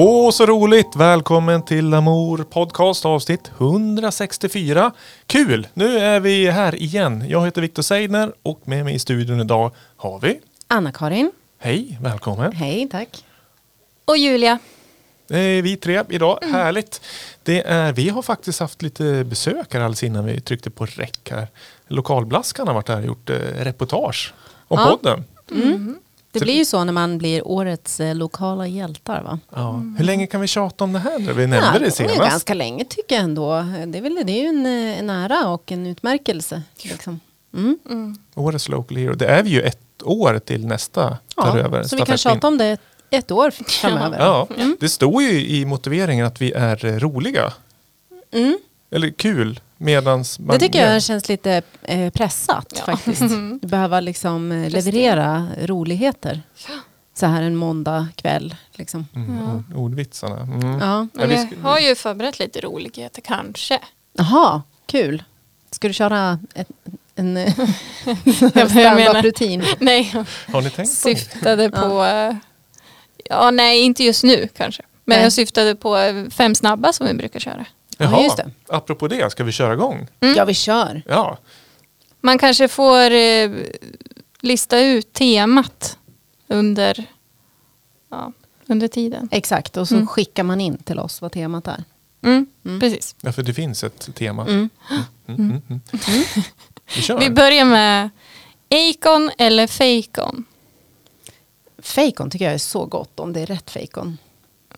Åh, så roligt! Välkommen till Lamour Podcast avsnitt 164. Kul! Nu är vi här igen. Jag heter Viktor Seidner och med mig i studion idag har vi... Anna-Karin. Hej, välkommen! Hej, tack. Och Julia. Det är vi tre idag. Härligt! Det är, vi har faktiskt haft lite besök här alldeles innan vi tryckte på räck här. Lokalblaskan har varit här och gjort eh, reportage om Ja. podden. Det blir ju så när man blir årets eh, lokala hjältar va? Ja. Hur länge kan vi tjata om det här? Vi nämnde det det är senast. ganska länge tycker jag ändå. Det är, väl, det är ju en, eh, en ära och en utmärkelse. Liksom. Mm. Årets Local Hero. Det är vi ju ett år till nästa tar Ja, över. så vi kan tjata om det ett, år framöver. Ja, det står ju i motiveringen att vi är roliga. Mm. Eller kul medans man Det tycker jag känns lite eh, pressat faktiskt. Du behöver liksom eh, leverera roligheter. Så här en måndag kväll. Liksom. Mm, ord- Ordvitsarna. Mm. Ja. Men vi jag har ju förberett lite roligheter kanske. Jaha, kul. Ska du köra ett, en eh, menar- stand-up-rutin? Nej, Har ni tänkt på syftade på... Ja, nej, inte just nu kanske. Men Nej. jag syftade på fem snabba som vi brukar köra. Ja, Jaha, just det. apropå det, ska vi köra igång? Ja, vi kör. Ja, Man kanske får eh, lista ut temat under, ja, under tiden. Exakt, och så Mm. skickar man in till oss vad temat är. Mm, Mm. Precis. ja, för det finns ett tema. Mm. Mm, mm, mm. Vi kör. Vi börjar med Acon eller Fejkon. Fejkon tycker jag är så gott om det är rätt fejkon.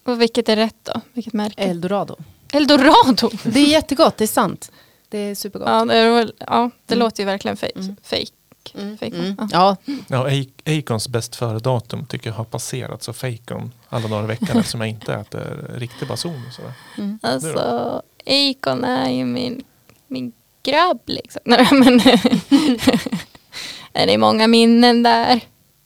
Och vilket är rätt då? Vilket märke? Eldorado. Eldorado. Det är jättegott, det är sant. Det är supergott. Ja, det, är ja, det Mm. låter ju verkligen fake. Mm. fake. Mm, Fejkon, mm. ja. Ja, Acons bäst före-datum tycker jag har passerat så fejkon alla dagar i veckan eftersom jag inte äter riktig bason. Och sådär. mm. Alltså, Acon är ju min, min grabb liksom. Nej, men, det är många minnen där.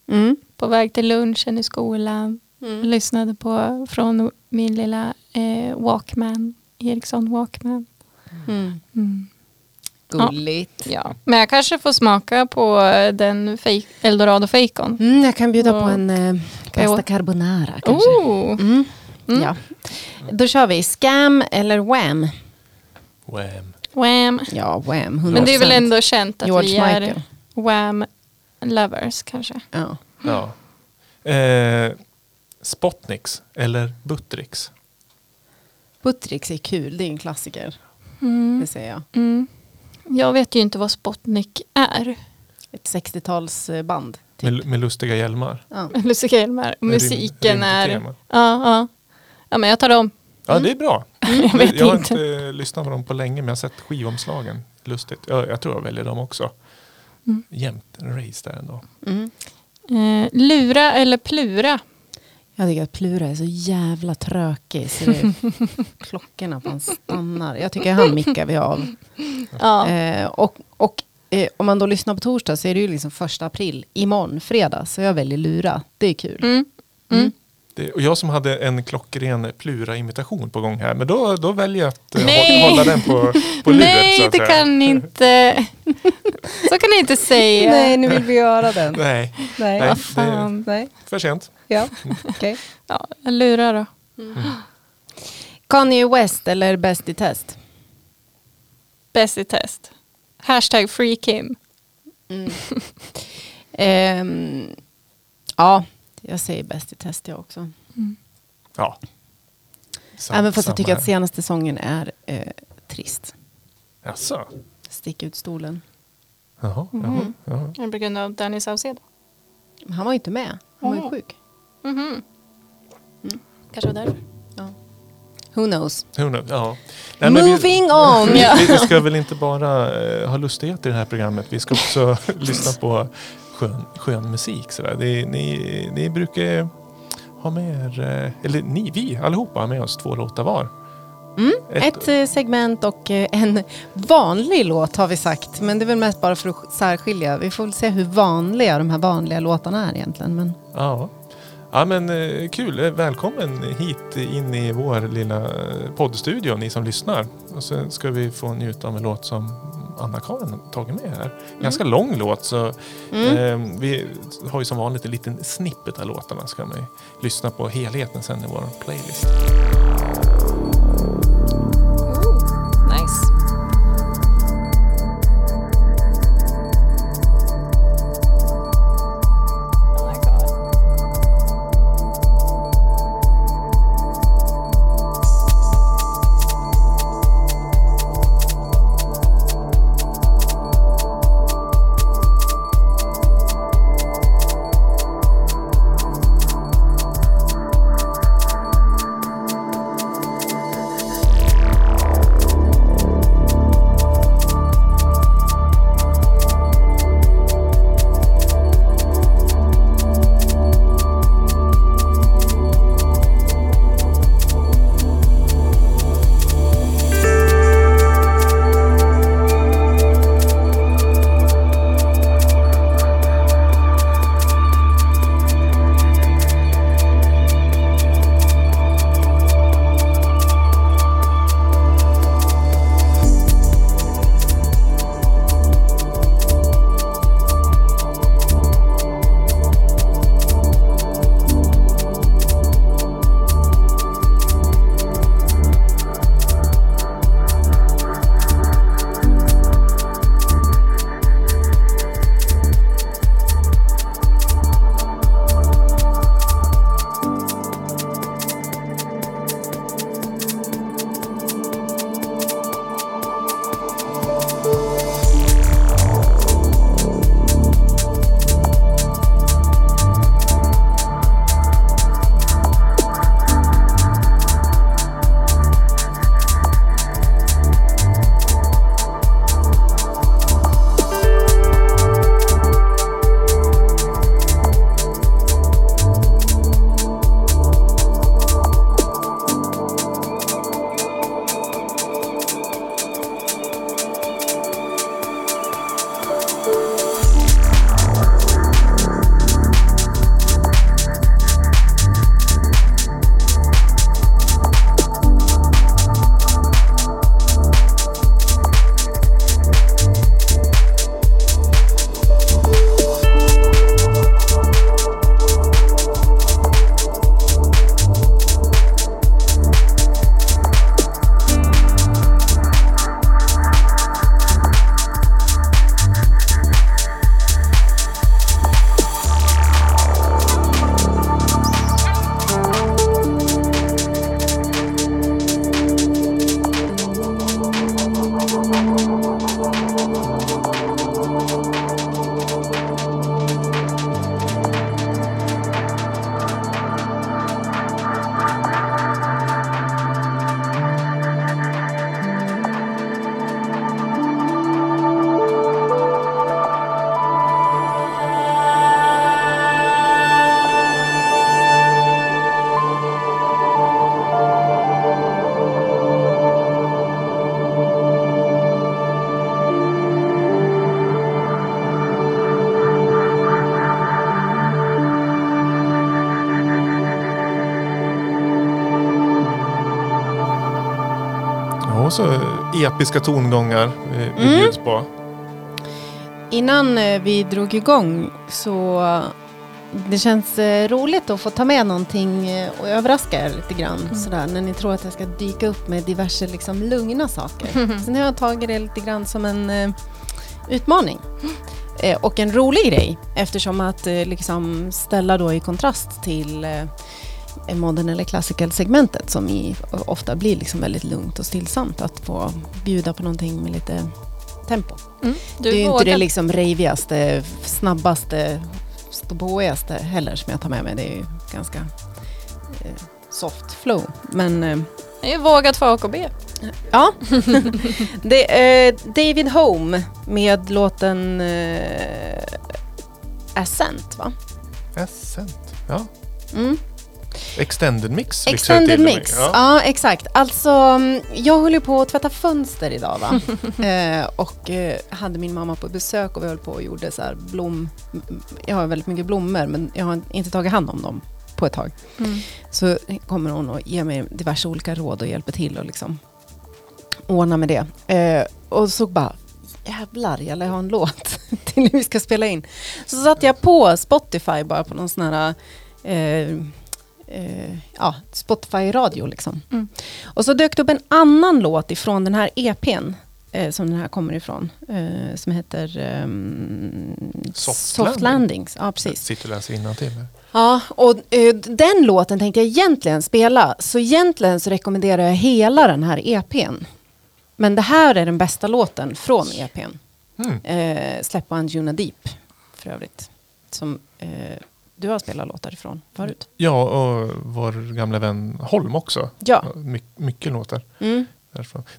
Mm. På väg till lunchen i skolan. Mm. Lyssnade på från min lilla eh, Walkman. Ericsson Walkman. Mm. Mm. Gulligt. Ja. Men jag kanske får smaka på den fake, Eldorado Fejkon. Mm, jag kan bjuda på Och- en eh, pasta carbonara kanske. Oh. Mm. Mm. Ja. Då kör vi Scam eller Wham. Wham. Wham. Ja, Wham. 100%. Men det är väl ändå känt att George vi är Michael. Wham lovers kanske. Ja. Ja. Eh, Spotnix eller Buttricks? Buttricks är kul, det är en klassiker. Mm. Det säger jag. Mm. Jag vet ju inte vad Spotnik är. Ett 60-talsband. Typ. Med, med lustiga hjälmar. Ja. Lustiga Hjälmar. Med Musiken rym- är... Ja, ja. ja, men jag tar dem. Ja, det är bra. Jag vet jag har inte. inte lyssnat på dem på länge men jag har sett skivomslagen. Lustigt. Jag, jag tror jag väljer dem också. Mm. Jämt en race där ändå. Mm. Eh, lura eller plura? Jag tycker att Plura är så jävla trökig så det är klockorna på han stannar. Jag tycker han mickar vi av. Ja. Eh, och och eh, om man då lyssnar på torsdag så är det ju liksom första april. Imorgon, fredag, så jag väljer Lura. Det är kul. Mm. Mm. Det, och jag som hade en klockren Plura-imitation på gång här. Men då, då väljer jag att eh, hålla den på, på luret. så Nej, att det säga. kan inte. Så kan ni inte säga. Nej, nu vill vi göra den. Nej, Nej. Nej. Fan. Nej. för sent. Ja, okej. Ja, jag lurar då. Kanye West eller Bäst i test? Bäst i test. Hashtag free Kim. Ehm, ja, jag säger Bäst i test jag också. Ja. Sam- Även fast jag tycker att här. senaste säsongen är eh, trist. Jaså? Stick ut stolen. Jaha, jaha, jaha. På grund av Danny Saucedo. Men Han var ju inte med. Han var ju Mm. sjuk. Mhm. Kanske var därför. Who knows? Who knows? Ja. Nej, men vi- Moving on! Vi, vi ska väl inte bara eh, ha lustigheter i det här programmet. Vi ska också lyssna på skön, skön musik. Sådär. Det, ni, ni brukar ha med er, eh, eller ni, vi allihopa har med oss två låtar var. Mm, Ett- ett eh, segment och eh, en vanlig låt har vi sagt. Men det är väl mest bara för att särskilja. Vi får väl se hur vanliga de här vanliga låtarna är egentligen. Men Ja. Ja men eh, kul, välkommen hit in i vår lilla poddstudio ni som lyssnar. Och så ska vi få njuta av en låt som Anna-Karin har tagit med här. Ganska lång låt så Mm. eh, vi har ju som vanligt en liten snippet av låtarna. Ska man ju lyssna på helheten sen i vår playlist. Episka tongångar eh, vi Mm. bjuds på. Innan eh, vi drog igång så det känns eh, roligt att få ta med någonting och överraska er lite grann Mm. sådär när ni tror att jag ska dyka upp med diverse liksom, lugna saker. Så nu har jag tagit det lite grann som en utmaning. Och en rolig grej eftersom att liksom ställa då i kontrast till eh, modern eller classical-segmentet som i, ofta blir liksom väldigt lugnt och stillsamt att få bjuda på någonting med lite tempo. Mm. Du det är ju inte det liksom ravigaste, snabbaste, ståboigaste heller som jag tar med mig. Det är ju ganska eh, soft flow. Men eh, Det är vågat för AKB. ja, det är eh, David Home med låten eh, Ascent va? Ascent. Ja. Mm. Extended mix. Extended mix, Ja. ja. exakt. Alltså, mm, jag höll ju på att tvätta fönster idag va. eh, och eh, hade min mamma på besök och vi höll på och gjorde så här blom... Jag har väldigt mycket blommor men jag har inte tagit hand om dem på ett tag. Mm. Så kommer hon och ger mig diverse olika råd och hjälper till och liksom ordna med det. Eh, och så bara jävlar, jag lär ha en låt till när vi ska spela in. Så satte jag på Spotify bara på någon sån här eh, eh, ja, Spotify-radio liksom. Mm. Och så dök det upp en annan låt ifrån den här EPn eh, som den här kommer ifrån. Eh, som heter ehm, Soft Soft Landing. Landings. Ja, Jag precis. sitter och läser innantill. Ja, och eh, den låten tänkte jag egentligen spela. Så egentligen så rekommenderar jag hela den här EPn. Men det här är den bästa låten från EPn. Mm. Eh, Släpp på Anjuna Deep, för övrigt. Som eh, du har spelat låtar ifrån förut. Ja, och vår gamla vän Holm också. Ja. My, mycket låtar Mm.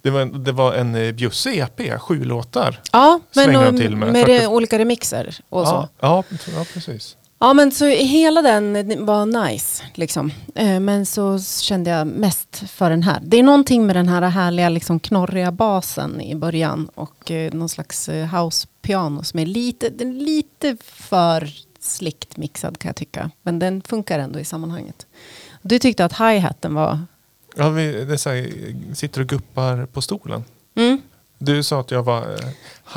Det var, en- det var en eh, Bjusse EP, sju låtar. Ja, men de till med med 40 det, olika remixer och så. Ja, ja, ja, precis. Ja men så hela den var nice liksom. Eh, Men så kände jag mest för den här. Det är någonting med den här härliga liksom knorriga basen i början och eh, någon slags eh, house-piano som är lite, lite för slickt mixad kan jag tycka. Men den funkar ändå i sammanhanget. Du tyckte att hi-haten var... Ja, vi, det är så här, sitter och guppar på stolen. Mm. Du sa att jag var eh,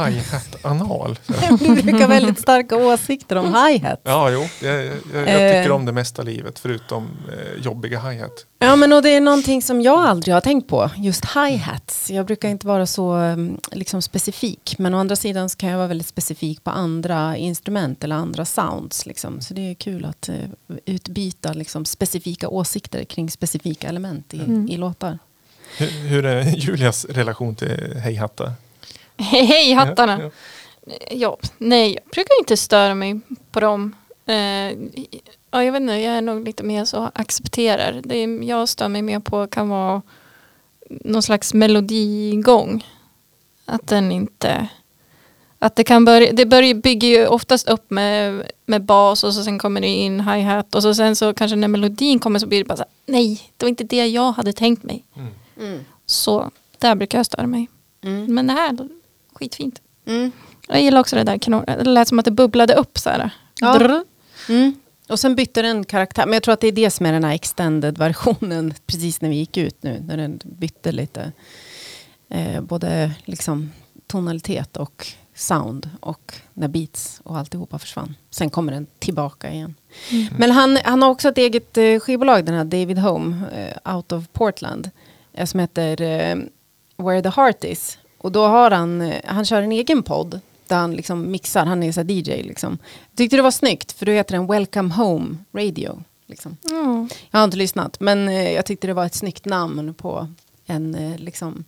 hi-hat-anal. Du brukar väldigt starka åsikter om hi-hat. Ja, jo. Jag, jag, jag Eh. tycker om det mesta livet förutom eh, jobbiga hi-hat. Ja men och det är någonting som jag aldrig har tänkt på, just hi-hats. Jag brukar inte vara så mm, liksom, specifik, men å andra sidan så kan jag vara väldigt specifik på andra instrument eller andra sounds. Liksom. Så det är kul att eh, utbyta liksom, specifika åsikter kring specifika element i, Mm. i låtar. Hur, hur är Julias relation till hej-hattar? Hej, hej hattarna! Ja, Ja, nej, jag brukar inte störa mig på dem. Eh, ja, jag vet inte, jag är nog lite mer så accepterar. Det är, jag stör mig mer på kan vara någon slags melodigång. Att den inte... Att det kan börja, det börjar, bygger ju oftast upp med, med bas och så sen kommer det in hi-hat och så sen så kanske när melodin kommer så blir det bara så här, nej, det var inte det jag hade tänkt mig. Mm. Mm. Så där brukar jag störa mig. Mm. Men det här, skitfint. Mm. Jag gillar också det där. Det lät som att det bubblade upp så här. Ja. Mm. Och sen bytte den karaktär. Men jag tror att det är det som är den här extended-versionen. Precis när vi gick ut nu. När den bytte lite. Eh, både liksom tonalitet och sound. Och när beats och alltihopa försvann. Sen kommer den tillbaka igen. Men han, han har också ett eget eh, skivbolag. Den här David Home. Eh, out of Portland. Eh, som heter eh, Where the Heart Is. Och då har han, eh, han kör en egen podd. Där han liksom mixar, han är så DJ liksom. Tyckte det var snyggt för då heter den Welcome Home Radio. Liksom. Mm. Jag har inte lyssnat men eh, jag tyckte det var ett snyggt namn på en eh, liksom,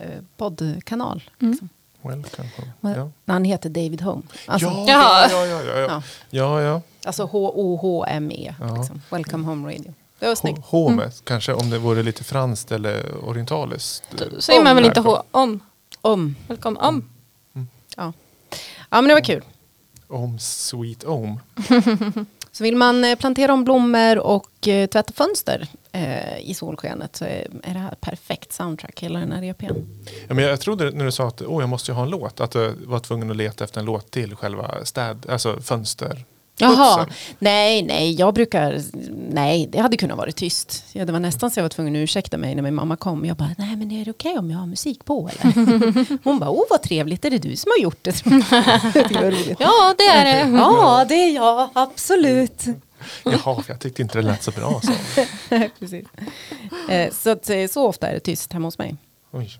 eh, poddkanal. Mm. Liksom. Welcome home. Well- Ja. När han heter David Home. Alltså, Ja, Ja. ja, ja, ja, ja. Ja. ja, alltså H-O-H-M-E. Ja. Liksom. Welcome Home Radio. Det var snyggt. Home, kanske om det vore lite franskt eller orientaliskt. Då säger man väl inte. H om. Om. Välkommen om. Ja. ja men det var kul. Om Sweet Om. Så vill man eh, plantera om blommor och eh, tvätta fönster eh, i solskenet så är, det här perfekt soundtrack, hela den här EPn. Ja, men jag trodde när du sa att oh, jag måste ju ha en låt, att du var tvungen att leta efter en låt till själva städ, alltså fönster. Jaha, nej, nej, jag brukar, nej, det hade kunnat vara tyst. Ja, det var nästan så jag var tvungen att ursäkta mig när min mamma kom. Jag bara, nej men är det okej om jag har musik på eller? Hon bara, åh vad trevligt, är det du som har gjort det? det var roligt. Ja, det är det. Ja, det är jag, absolut. Jaha, för jag tyckte inte det lät så bra. Så. Precis. Eh, Så, att, eh, så ofta är det tyst hemma hos mig. Oj.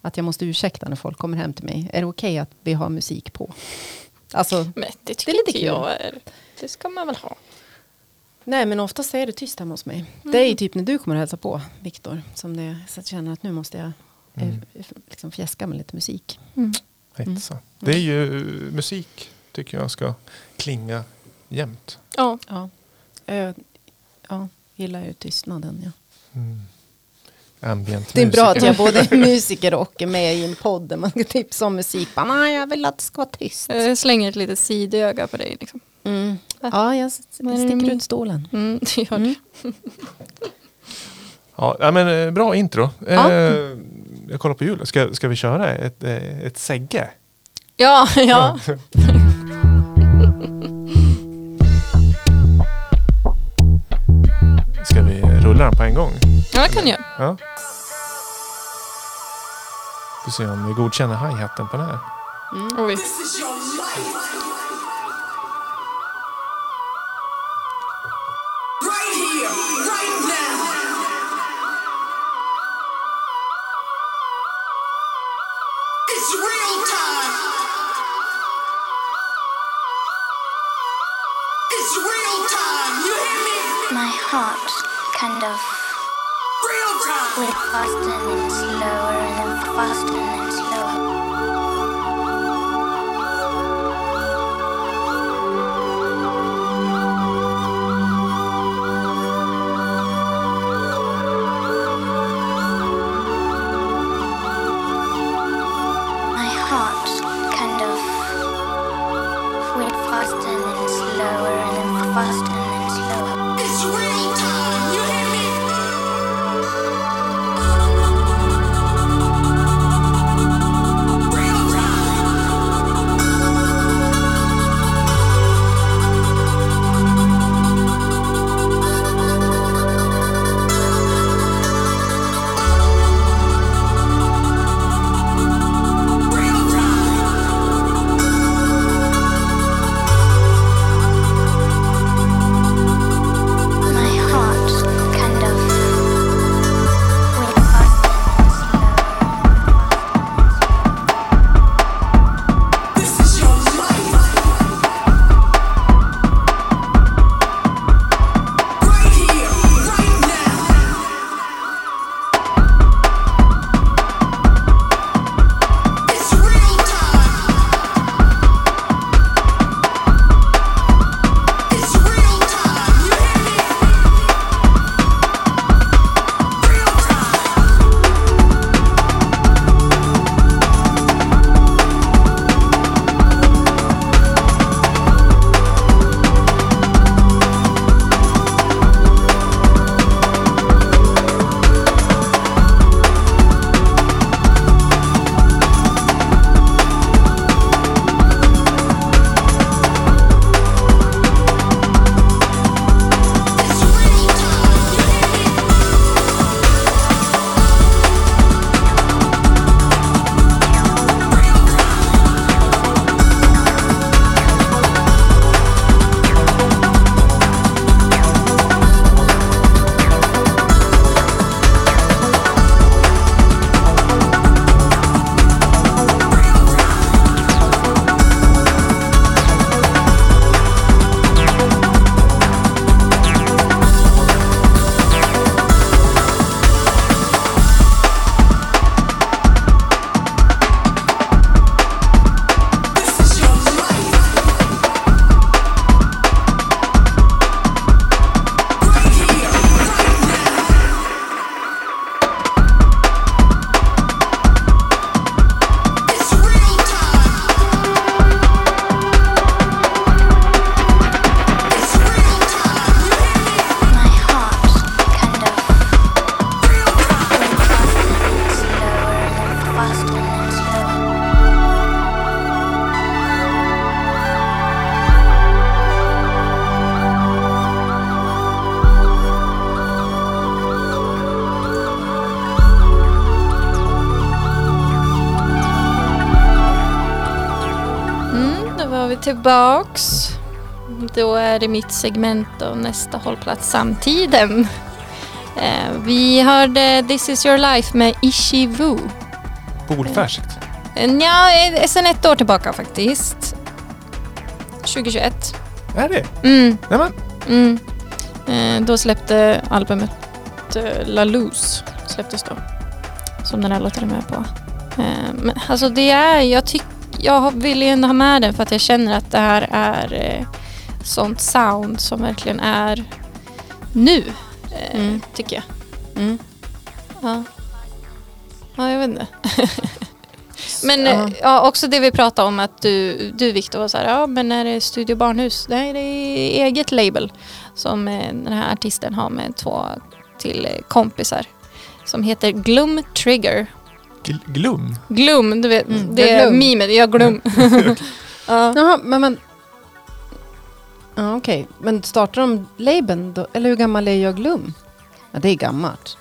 Att jag måste ursäkta när folk kommer hem till mig. Är det okej att vi har musik på? Alltså, Men det tycker Det är lite inte kul. jag är. Det ska man väl ha. nej men oftast är det tyst hemma hos mig. Det är ju typ när du kommer och hälsa på, Viktor, som det, så att jag känner att nu måste jag eh, Mm. liksom fjäska med lite musik. Mm. Hejsan. Det är ju musik, tycker jag, ska klinga jämt. Ja, Ja, Eh, ja gillar ju tystnaden. Ja. Mm. Ambient Det är bra att jag är både musiker och är med i en podd där man ska tipsa om musik. Bara, Nej, jag vill att det ska vara tyst. jag slänger ett litet sidöga på dig. Liksom. Mm. Ja, jag är sticker ut stolen. Mm, det gör Mm. det. Ja, ja, men, eh, bra intro. Ja. Eh, jag kollar på Julia. Ska, ska vi köra ett, eh, ett segge? Ja, ja. Ska vi rulla den på en gång? Ja det kan jag. Ja. Vi ser om vi godkänner hi-haten på den här. Mm. Oj. Boston tillbaks. Då är det mitt segment och nästa hållplats samtiden. Eh, vi hörde This is your life med Ishivu. Polfärskt. Ja, sen ett år tillbaka faktiskt. 2021. Är det? Mm, Nej men, mm. Eh, då släppte albumet eh, La Luz släpptes då. Som den här låten är med på. Eh, men alltså det är, jag tycker, jag vill ju ändå ha med den för att jag känner att det här är eh, sånt sound som verkligen är nu. Eh, Mm. Tycker jag. Mm. Ja. Ja, jag vet inte. Men Ja. ja. ja, också det vi pratade om att du, du Viktor var så här, ja men är det Studio Barnhus? Nej, det är eget label som eh, den här artisten har med två till eh, kompisar. Som heter Glum Trigger. Gl- glum. Glum, du vet, Mm, det det är glum. memet, ja glum. ja. Jaha, men... men ja, Okej, men startar de labeln då? Eller hur gammal är jag Glum? Ja, det är gammalt.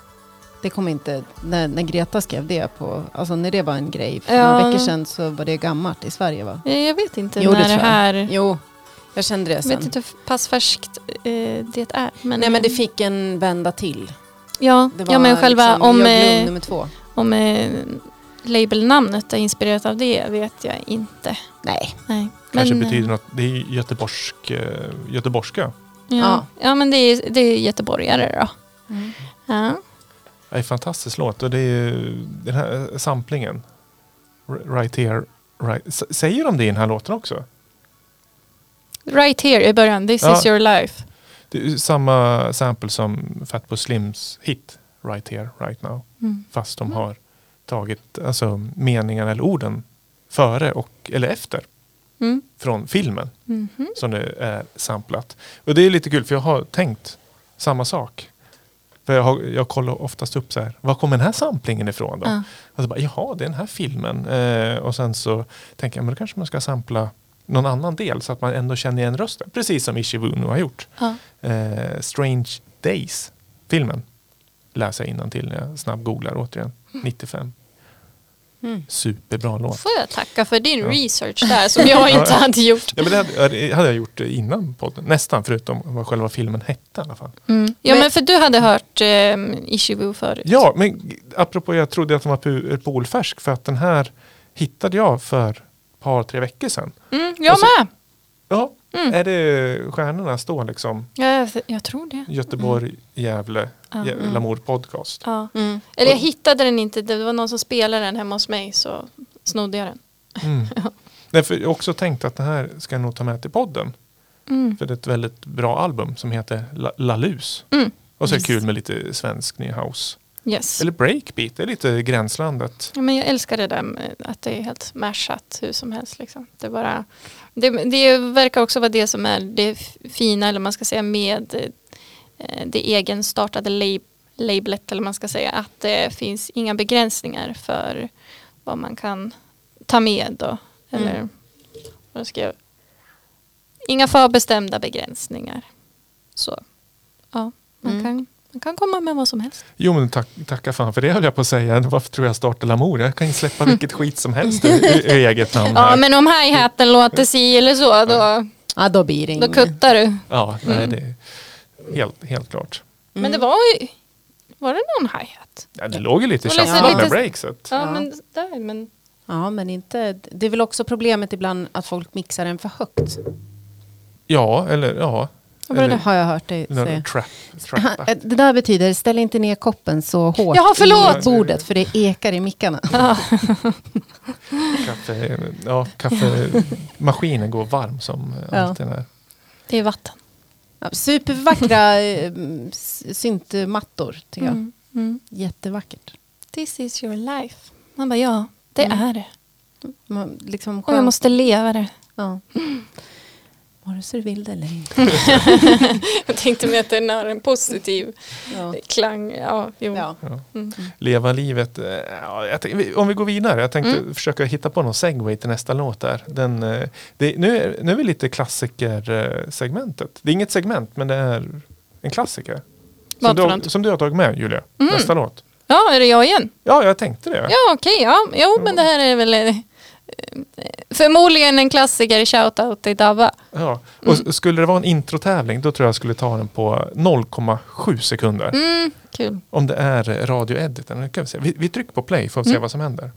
Det kom inte, när, när Greta skrev det på, alltså när det var en grej för Ja. några veckor sedan så var det gammalt i Sverige va? Jag vet inte Jo, det när det jag. här... Jo, jag kände det Jag sen. vet inte hur pass färskt eh, det är. Men, Nej men det fick en vända till. ja, Det var ja, men själva liksom om, Jag Blom eh, nummer två. Om eh, labelnamnet är inspirerat av det vet jag inte. Nej. Nej. Kanske Men, eh, betyder något. Det är göteborgsk, eh, göteborgska. Ja, Ja. ja men det är, det är göteborgare då. Mm. Ja. Det är en fantastisk låt och det är den här samplingen. Right here, right. Säger de det i den här låten också? Right here i början, this Ja. is your life. Det är samma sample som Fatboy Slims hit Right here, right now. Mm. Fast de har tagit alltså, meningarna eller orden före och eller efter Mm. från filmen Mhm. som det är samplat. Och det är lite kul för jag har tänkt samma sak. För jag, har, jag kollar oftast upp så här, var kommer den här samplingen ifrån då? Ja. Och så bara, jaha, det är den här filmen. Eh, och sen så tänker jag, men då kanske man ska sampla någon annan del så att man ändå känner igen rösten. Precis som Ishivu nu har gjort. Ja. Eh, Strange Days, filmen. Läser jag till när jag snabbgooglar återigen. 95. Mm. Superbra låt. Får jag tacka för din Ja. research där som jag inte hade gjort. Ja, men det hade, jag gjort innan podden. Nästan, förutom vad själva filmen hette i alla fall. Mm. Ja Men- men för du hade hört eh, Ishivu förut. Ja, men apropå jag trodde att den var pu- polfärsk för att den här hittade jag för ett par, tre veckor sedan. Mm, jag så- med. Ja, Mm. är det stjärnorna står liksom Ja, jag, jag tror det. Göteborg, Gävle, Ja, Gä- mm. Lamour podcast. Ja. Mm. Eller jag hittade den inte, det var någon som spelade den hemma hos mig så snodde jag den. Mm. Därför har jag också tänkt att det här ska jag nog ta med till podden. Mm. För det är ett väldigt bra album som heter La, La Lus. Mm. Och så är det Yes. kul med lite svensk ny house. Yes. Eller breakbeat, det är lite gränslandet. Ja, men jag älskar det där med att det är helt mashat hur som helst. Liksom. Det, bara, det, det verkar också vara det som är det fina, eller man ska säga med det egenstartade lab, labelet, eller man ska säga att det finns inga begränsningar för vad man kan ta med. Då, eller Mm. vad ska jag, inga förbestämda begränsningar. Så ja, man, Mm. kan, man kan komma med vad som helst. Jo men tack, tacka fan för det höll jag på att säga. Varför tror jag startar Lamour? Jag kan ju släppa vilket skit som helst ur, ur eget namn här. Ja, men om hi-haten låter si eller så, då, Ja, då blir det då kuttar du. Ja, nej, Mm. det helt, helt klart. Men det var ju, var det någon hi-hat? Ja, det låg ju lite lite- tjaffla med breakset. Ja, Ja. men där, men Ja, men inte... Det är väl också problemet ibland att folk mixar den för högt. Ja, eller ja. Vad var det? Eller, Har jag hört dig eller säga. trap, trap Det där betyder, ställ inte ner koppen så hårt Jaha, förlåt! i bordet för det ekar i mickarna. kaffe, ja, kaffemaskinen går varm som Ja. alltid där. det är vatten. Supervackra eh, syntmattor tycker jag. Mm. Mm. Jättevackert. This is your life. Man bara, ja, det Mm. är det. Man, liksom Och jag måste leva det. Ja. Vare sig du vill det eller inte. Jag tänkte mig att den har en positiv Ja. klang. Ja, jo. Ja. Mm. Leva livet. eh, Ja, jag tänkte, om vi går vidare. Jag tänkte Mm. försöka hitta på någon segway till nästa låt där. Den, eh, det, nu, är, nu är vi lite klassikersegmentet. Det är inget segment men det är en klassiker. Som du, som du har tagit med Julia. Mm. Nästa låt. Ja, är det jag igen? Ja, jag tänkte det. Ja, okej. ja. Jo, men det här är väl eh, förmodligen en klassiker shoutout till Dabba. Ja. Och s- skulle det vara en introtävling då tror jag jag skulle ta den på 0,7 sekunder. Mm, kul. Om det är radioediten. Vi, vi trycker på play för att se Mm. vad som händer.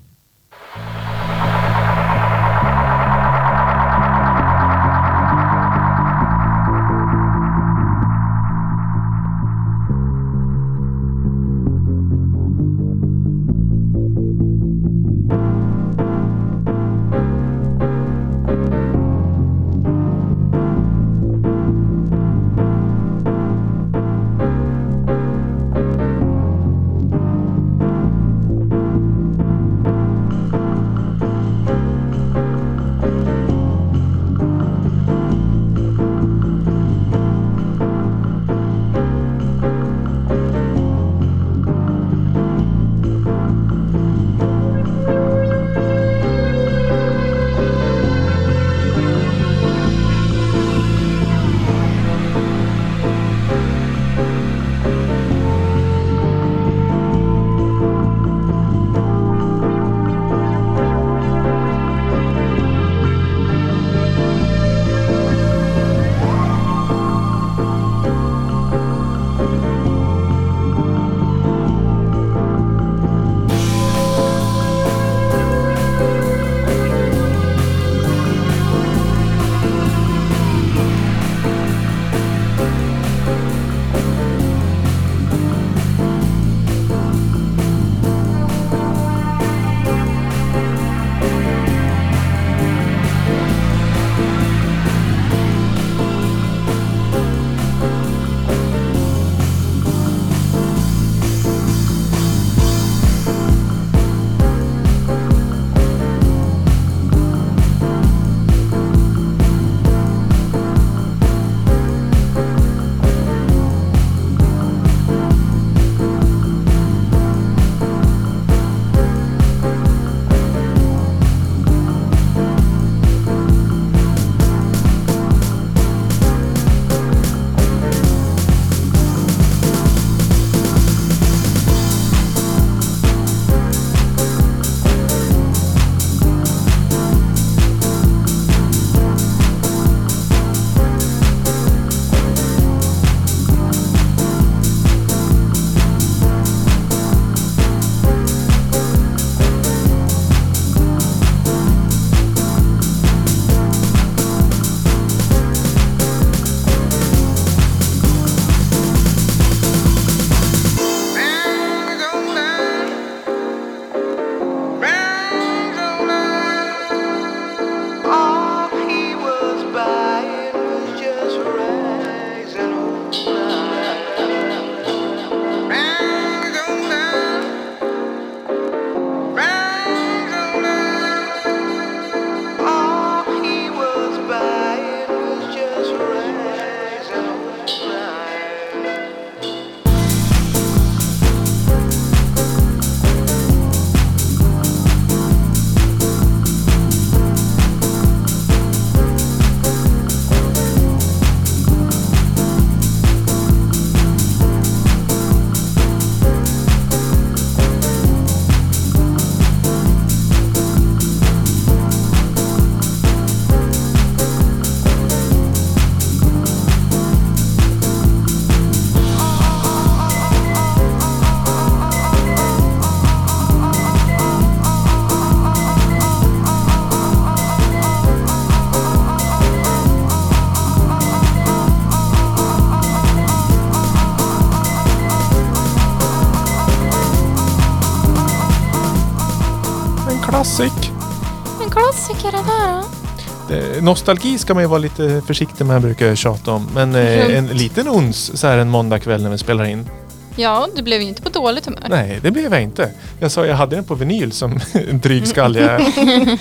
Nostalgi ska man ju vara lite försiktig med, brukar jag tjata om. Men eh, en liten ons så här en måndagkväll när vi spelar in. Ja, du blev ju inte på dåligt humör. Nej, det blev jag inte. Jag sa jag hade den på vinyl som en dryg skalle jag är.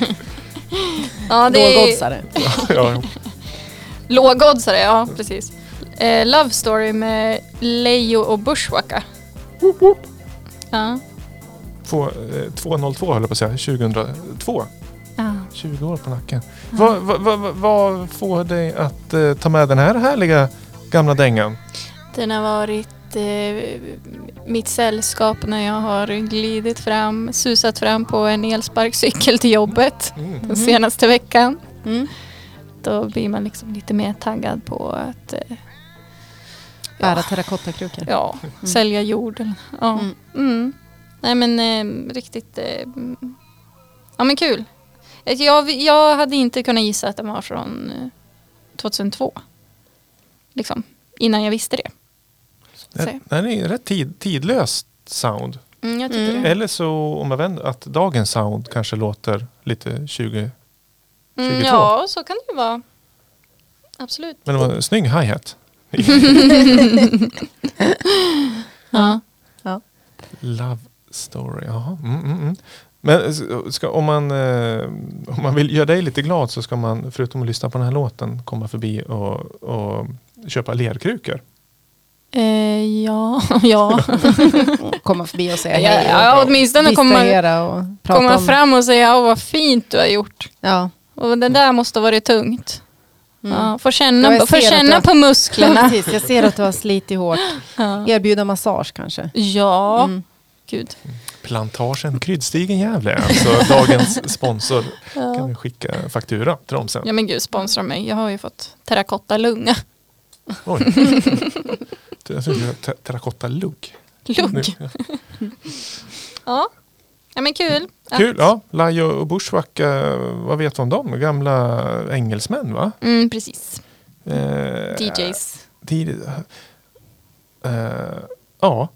Ja, det är Lågoddsare. ja, lågoddsare, ja precis. Eh, Love Story med Lejo och Bushwacka. Ja. två, eh, 202 höll jag på att säga. 2002. Ja. 20 år på nacken. Vad, vad, vad, vad får dig att eh, ta med den här härliga gamla dängan? Den har varit eh, mitt sällskap när jag har glidit fram, susat fram på en elsparkcykel till jobbet Mm. den senaste veckan. Mm. Då blir man liksom lite mer taggad på att eh, Bära terrakottakrukor. ja, sälja jord. Eller, ja. Mm. Mm. Nej men eh, riktigt, eh, mm. ja men kul. Eh, Jag, jag hade inte kunnat gissa att den var från eh, 2002. Liksom, innan jag visste det. Så. Det, det är rätt tid, tidlöst sound. Mm, jag tycker Mm. det. Eller så om man vänder att dagens sound kanske låter lite 20. Mm, 22. ja, så kan det ju vara. Absolut. Men det var en snygg hi-hat. Ja. Love story, jaha. Mm, mm, mm. Men eh, ska, om, man, eh, om man vill göra dig lite glad så ska man förutom att lyssna på den här låten komma förbi och, och köpa lerkrukor. Eh, ja, ja. Komma förbi och säga ja, hej. ja åtminstone komma, och komma om... fram och säga åh vad fint du har gjort. Ja. Och det där måste ha varit tungt. Mm. Ja, få känna, Ja, jag få ser att känna du- på musklerna. Precis, jag ser att du har slitit hårt. Ja, Erbjuda massage kanske. ja. Mm. gud. Plantagen Kryddstigen Gävle alltså dagens sponsor. Kan Ja. vi skicka faktura till dem sen. ja men gud, sponsra mig. Jag har ju fått terrakotta-lunga. Oj. Jag trodde det var te- terrakotta-lugg. Lugg. Ja. ja, men kul. Kul, ja. Lajo och Bushwacka, vad vet du om dem? Gamla engelsmän va? Mm, precis. Eh, DJs. Tid, eh, ja,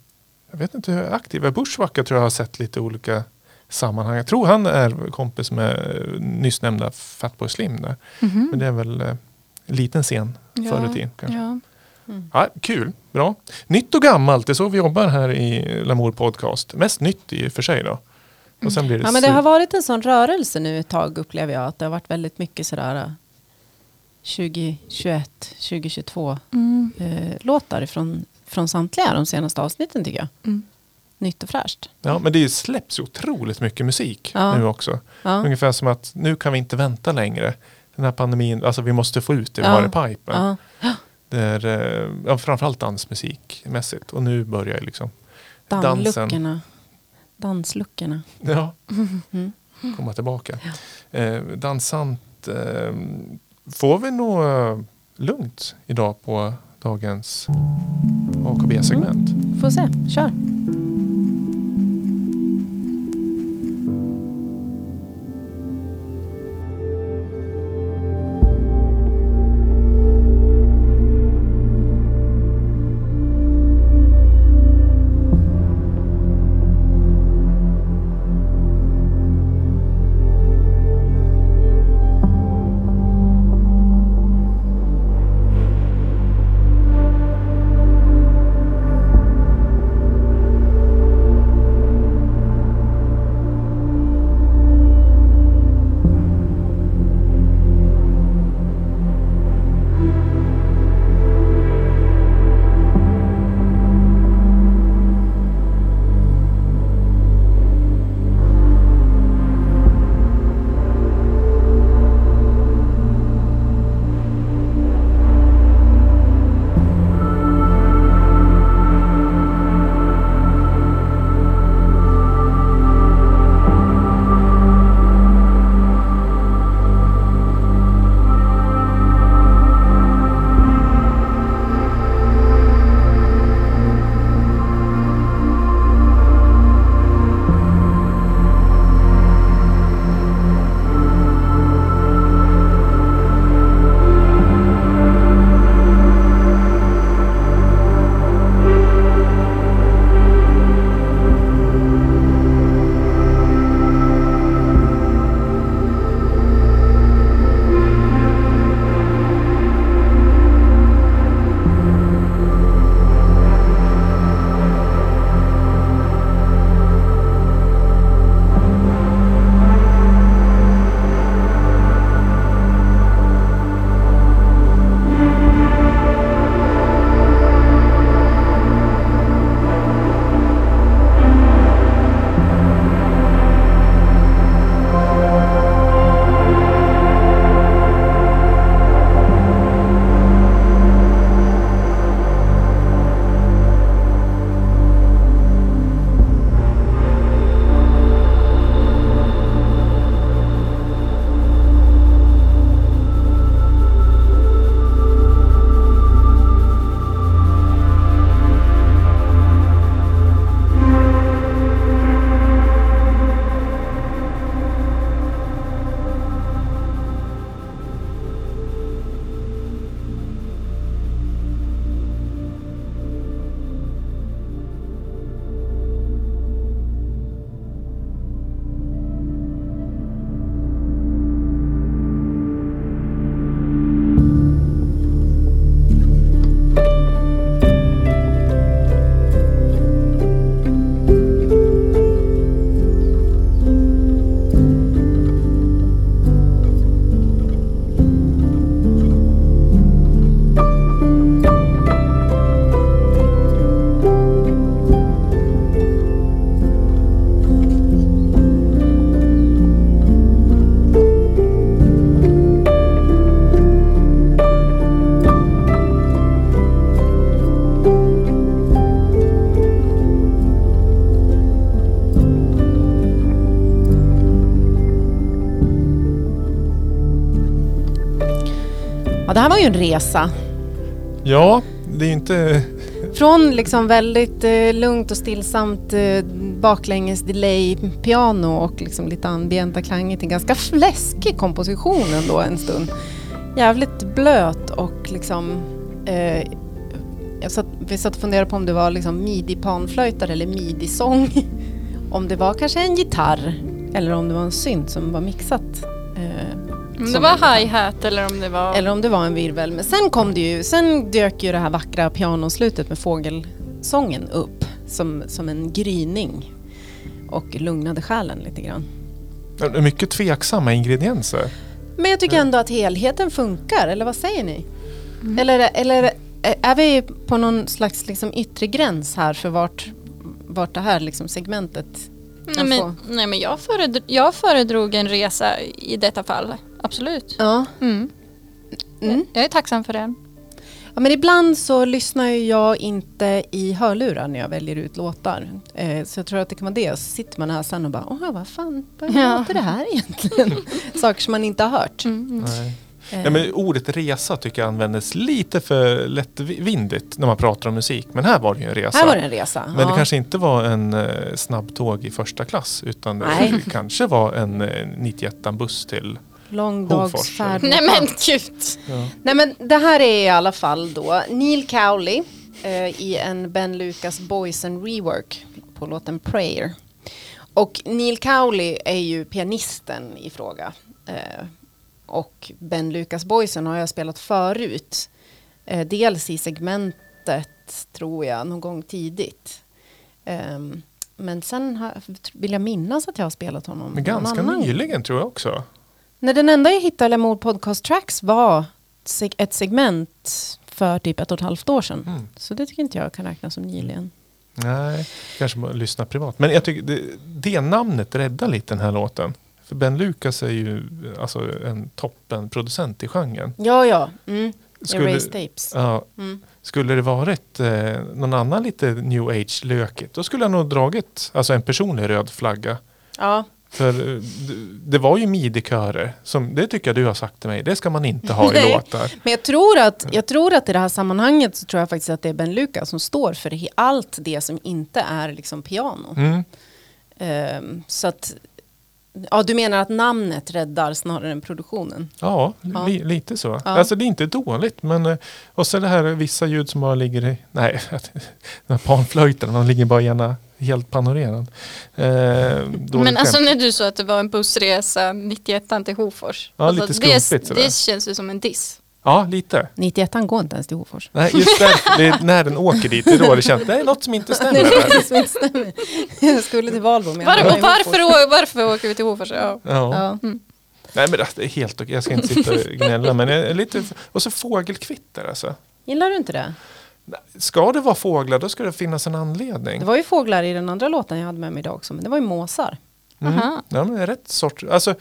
jag vet inte hur aktiv är. Bushwacka tror jag har sett lite olika sammanhang. Jag tror han är kompis med eh, nyss nämnda Fatboy Slim där. Mhm. Men det är väl eh, en liten scen Ja, förr i tiden kanske. Ja. Ja, kul, bra. Nytt och gammalt, det är så vi jobbar här i Lamour Podcast. Mest nytt i och för sig då. Och sen blir det, Ja, men det har varit en sån rörelse nu ett tag upplever jag. Att det har varit väldigt mycket sådär äh, 2021, 2022 Mm. eh, låtar från, från samtliga de senaste avsnitten tycker jag. Mm. Nytt och fräscht. ja, men det släpps ju otroligt mycket musik Ja. nu också. Ja. Ungefär som att nu kan vi inte vänta längre. Den här pandemin, alltså vi måste få ut det vi Ja. har i pipen. Ja. Det är, eh, ja, framförallt dansmusikmässigt. Och nu börjar ju liksom dansen Dansluckorna. Dansluckorna. ja, Mm. komma tillbaka. Eh, dansant. Eh, får vi nog eh, lugnt idag på dagens AKB-segment? Mm. Får se, kör. Ja, det här var ju en resa. Ja, det är inte... Från liksom väldigt eh, lugnt och stillsamt eh, baklänges delay piano och liksom lite ambienta klanger till ganska fläskig komposition ändå en stund. Jävligt blöt och liksom... Eh, jag satt, vi satt och funderade på om det var liksom midi-panflöjtare eller midi-sång. om det var kanske en gitarr eller om det var en synt som var mixat. Eh, Om det som var hi-hat eller om det var... Eller om det var en virvel. Men sen kom det ju, sen dök ju det här vackra pianoslutet med fågelsången upp som, som en gryning. Och lugnade själen lite grann. Mycket tveksamma ingredienser. Men jag tycker ändå att helheten funkar, eller vad säger ni? Eller, eller är vi på någon slags liksom yttre gräns här för vart, vart det här liksom segmentet nej, kan få? men, nej men jag, föredrog, jag föredrog en resa i detta fall. Absolut. Ja. Mm. Mm. Jag är tacksam för den. ja, men ibland så lyssnar jag inte i hörlurar när jag väljer ut låtar. Eh, så jag tror att det kan vara det. Så sitter man här sen och bara, åh vad fan, vad Ja. låter det här egentligen? Saker som man inte har hört. Mm. Nej. Eh, Ja, men ordet resa tycker jag användes lite för lättvindigt när man pratar om musik. Men här var det ju en resa. här var det en resa. Men ja. det kanske inte var en eh, snabbtåg i första klass utan det kanske var en eh, 91 buss till Lång dags färd. Nej men gud. ja. Nej men det här är i alla fall då Neil Cowley eh, i en Ben Lucas Boys and Rework på låten Prayer. Och Neil Cowley är ju pianisten i fråga. Eh, och Ben Lucas Boysen har jag spelat förut. Eh, dels i segmentet tror jag någon gång tidigt. Ehm, men sen har, vill jag minnas att jag har spelat honom Men ganska nyligen tror jag också. Nej, den enda jag hittade Lamour Podcast Tracks var ett segment för typ ett och ett halvt år sedan. Mm. Så det tycker inte jag kan räknas som nyligen. Nej, kanske man lyssnar privat. Men jag tycker det, det namnet räddar lite den här låten. För Ben Lucas är ju alltså en toppenproducent i genren. Ja, ja. Mm. Skulle, Erase tapes. ja, Mm. skulle det varit eh, någon annan lite new age lökigt då skulle jag nog dragit alltså en personlig röd flagga. Ja. För eh, det- var ju midi-körer. Som, det tycker jag du har sagt till mig. Det ska man inte ha i låtar. Men jag tror, att, jag tror att i det här sammanhanget så tror jag faktiskt att det är Ben Lucas som står för allt det som inte är liksom piano. Mm. Ehm, så att, ja du menar att namnet räddar snarare än produktionen? Ja, Ja. Li, lite så. Ja. Alltså det är inte dåligt men eh, och så det här vissa ljud som bara ligger i, nej, panflöjten, de ligger bara ena helt panorerad. Eh, Men alltså när du sa att det var en bussresa 91 till Hofors. Ja, alltså, lite det, skumpigt sådär. det känns ju som en diss. Ja, lite. 91 går inte ens till Hofors. Nej, just därför, det är när den åker dit, det är då det känns, det är något som inte stämmer. Nej, det är Där. det som inte stämmer. Jag skulle till Valbo men Var, och varför, varför åker vi till Hofors? Ja. Ja. Ja. Nej men det är helt okej, jag ska inte sitta och gnälla men lite, och så fågelkvitter alltså. Gillar du inte det? Ska det vara fåglar då ska det finnas en anledning. Det var ju fåglar i den andra låten jag hade med mig idag också, men det var ju måsar. Mm. Aha. Ja, men det är rätt sort. Alltså,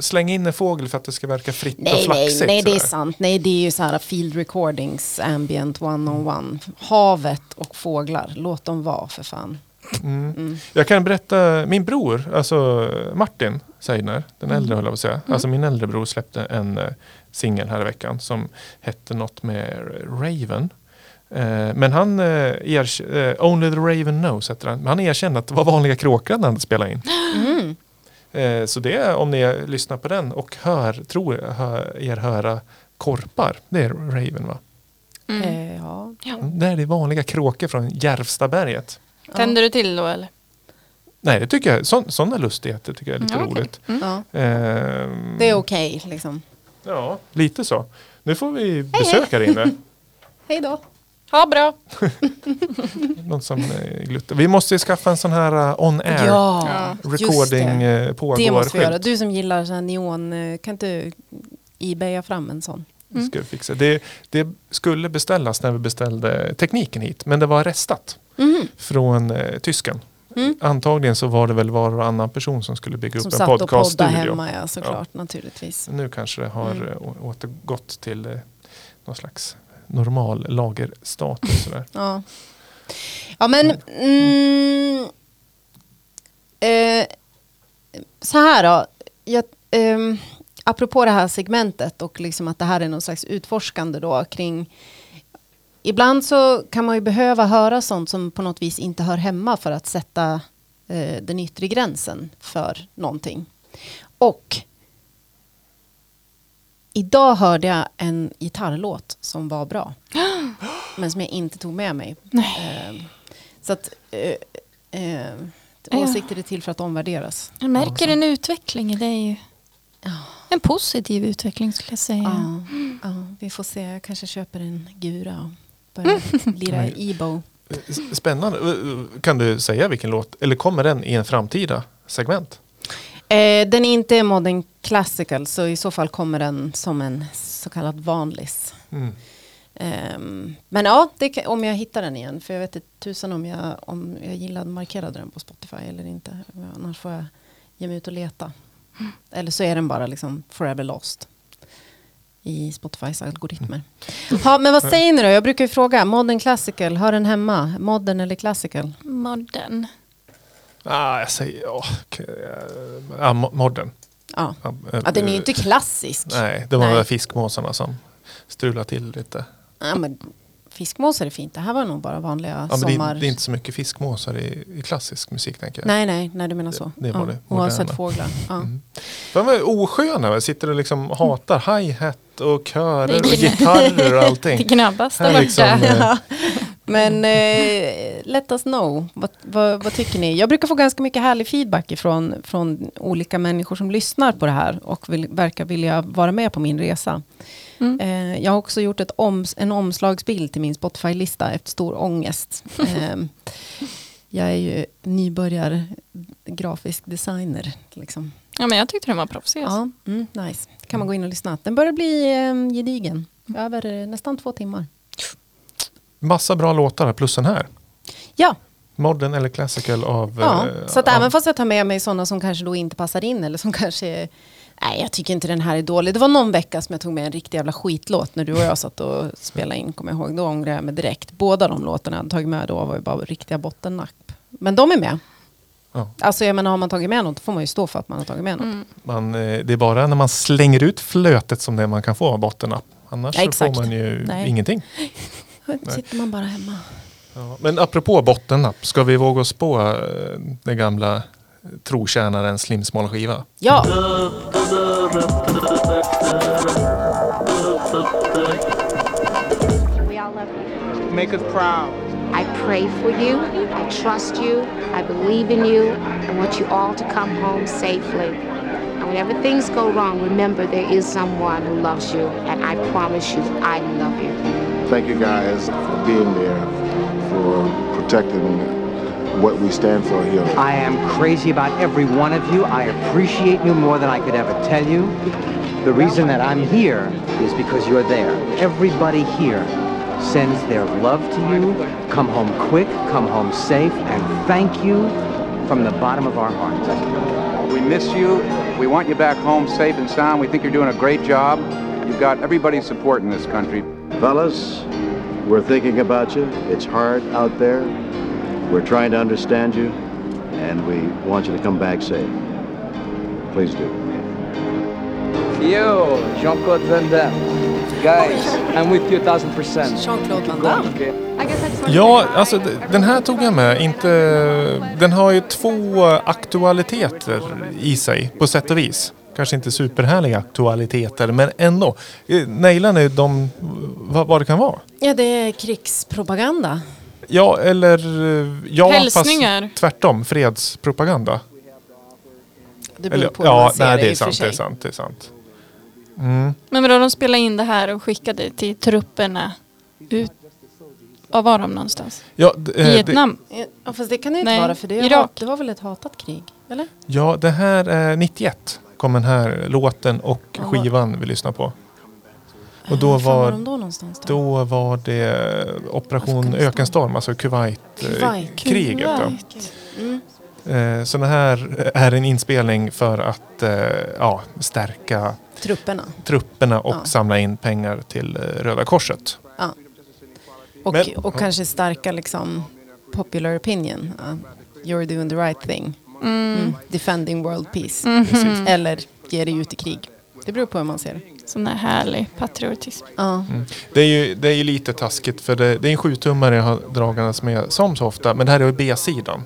släng in en fågel för att det ska verka fritt och Nej, nej, flaxigt. nej, det är sant. Nej, det är ju så här field recordings, ambient one-on-one. Havet och fåglar, låt dem vara för fan. Mm. Mm. Jag kan berätta, min bror, alltså Martin Seidner, den Mm. äldre höll jag på att säga. Alltså min äldre bror släppte en uh, singel här i veckan som hette något med Raven. Eh, men han, uh, erk- eh, Only the Raven Knows heter. Men han erkände att det var vanliga kråkor när han spelade in. Mm. Eh, så det är om ni lyssnar på den och hör, tror hör, er höra korpar. Det är Raven va? Mm. Eh, ja. Det är det vanliga kråkor från Järvstaberget. Tänder du till då eller? Nej, det tycker jag, så, sådana lustigheter tycker jag är lite Ja, roligt. ja. Ehm, Det är okej, liksom. Ja, lite så. Nu får vi besök här inne. Hej då. Ja, bra. Någon som eh, gluttar. Vi måste ju skaffa en sån här uh, on air Ja, Ja. recording det. eh, pågår Det måste vi göra. Du som gillar så här neon, eh, kan inte ebaya fram en sån? Det ska vi fixa. Det, det skulle beställas när vi beställde tekniken hit. Men det var restat Mhm. från eh, tysken. Mm. Antagligen så var det väl var och annan person som skulle bygga Som upp en satt och poddade podcaststudio. hemma, ja såklart, naturligtvis. Nu kanske det har Mm. eh, återgått till eh, någon slags normal lagerstatus. Sådär. Ja, ja men mm, eh, så här då. Jag, ehm, apropå det här segmentet och liksom att det här är någon slags utforskande då kring Ibland så kan man ju behöva höra sånt som på något vis inte hör hemma för att sätta eh, den yttre gränsen för någonting. Och idag hörde jag en gitarrlåt som var bra. men som jag inte tog med mig. Eh, så att eh, eh, åsikter är till för att omvärderas. Jag märker en utveckling i dig. En positiv utveckling skulle jag säga. Ja, ja, vi får se. Jag kanske köper en gura och börjar lira Ebo. S- Spännande. Eh, Kan du säga vilken låt? Eller kommer den i en framtida segment? Eh, den är inte modern classical så i så fall kommer den som en så kallad vanlis. Mm. Ehm, men ja, det kan, om jag hittar den igen. För jag vet inte tusan om jag, om jag gillade markerade den på Spotify eller inte. Annars får jag ge mig ut och leta. Eller så är den bara liksom forever lost. I Spotifys algoritmer. Ja, men vad säger ni då? Jag brukar ju fråga. Modern classical, hör den hemma? Modern eller classical? Modern. Ah, jag säger ja, eh, mo- modern. Ja. Ja, eh, ja, den är ju inte klassisk. Nej, det var Nej. fiskmåsarna som strulade till lite. Ja, men fiskmåsar är fint. Det här var nog bara vanliga Ja, men det, sommar... är, det är inte så mycket fiskmåsar i, i klassisk musik tänker jag. Nej, nej, nej, du menar så. Det- det det ja, oavsett fåglar. Ja. Mm. De är osköna, sitter och liksom hatar hi-hat och körer Det är och gitarrer och Det allting. gnabbas där borta. liksom, eh, Ja. Men eh, let us know. Vad, vad, vad tycker ni? Jag brukar få ganska mycket härlig feedback ifrån, från olika människor som lyssnar på det här och vill, verkar vilja vara med på min resa. Mm. Eh, jag har också gjort ett oms, en omslagsbild till min Spotify-lista efter stor ångest. Eh, jag är ju nybörjar grafisk designer. Liksom. Ja, men jag tyckte den var proffsig. alltså. Ja, mm, nice. kan man gå in och lyssna. Den börjar bli eh, gedigen. Över eh, nästan två timmar. Massa bra låtar plus den här. Ja, Modern eller classical av... Ja, eh, så att av, även fast jag tar med mig sådana som kanske då inte passar in eller som kanske Nej, jag tycker inte den här är dålig. Det var någon vecka som jag tog med en riktig jävla skitlåt när du och jag satt och spelade in, kommer jag ihåg. Då ångrade jag mig direkt. Båda de låtarna jag hade tagit med då var ju bara riktiga bottennapp. Men de är med. Ja. Alltså jag menar, har man tagit med något får man ju stå för att man har tagit med något. Mm. Man, eh, det är bara när man slänger ut flötet som det man kan få av bottenapp. Annars Ja, får man ju Nej. ingenting. Sitter man bara hemma. Ja, men apropå bottennapp, ska vi våga oss på eh, den gamla trotjänaren Slimsmal skiva? Ja. Make us proud. I pray for you. I trust you. I believe in you. I want you all to come home safely. And whenever things go wrong, remember there is someone who loves you. And I promise you, I love you. Thank you guys for being there, for protecting what we stand for here. I am crazy about every one of you. I appreciate you more than I could ever tell you. The reason that I'm here is because you're there. Everybody here sends their love to you. Come home quick, come home safe, and thank you from the bottom of our hearts. We miss you. We want you back home safe and sound. We think you're doing a great job. You've got everybody's support in this country. Fellas, we're thinking about you. It's hard out there. We're trying to understand you, and we want you to come back safe. Please do. Yo, Jean-Claude Van Damme. Guys, I'm with you a thousand percent. Jean-Claude Van Damme. Ja, alltså den här tog jag med. Inte, den har ju två aktualiteter i sig på sätt och vis. Kanske inte superhärliga aktualiteter, men ändå. Eh, Nailar ni de, vad, vad det kan vara? Ja, det är krigspropaganda. Ja, eller eh, ja, Hälsningar. fast tvärtom. Fredspropaganda. Det beror Eller, på hur ja, man ser nej, det, är sant. Det är sant. Det är sant. Mm. Men vadå, de spelade in det här och skickade till trupperna ut. Var var de någonstans? Ja, eh, det, Vietnam? Ja, fast det kan det inte Nej, vara för det, är Irak. hat, det var väl ett hatat krig? Eller? ja, det här är 91 kom den här låten och skivan vi lyssnar på. Och då var var, då då? var det Operation Afghanistan. Ökenstorm, alltså Kuwait. Kuwait-kriget. då. Kuwait. Mm. Eh, Så det här är en inspelning för att eh, ja, stärka Trupperna. trupperna och Ja. samla in pengar till eh, Röda Korset. Ja. Och, Men- och kanske starka liksom popular opinion. Uh, you're doing the right thing. Mm. Mm. Defending world peace. Mhm. Precis. Eller ge dig ut i krig. Det beror på hur man ser det. Sån här härlig patriotism. Ja. Det är ju, det är ju lite taskigt för det, det är en sjutummare jag har dragandes med som så ofta. Men det här är ju B-sidan.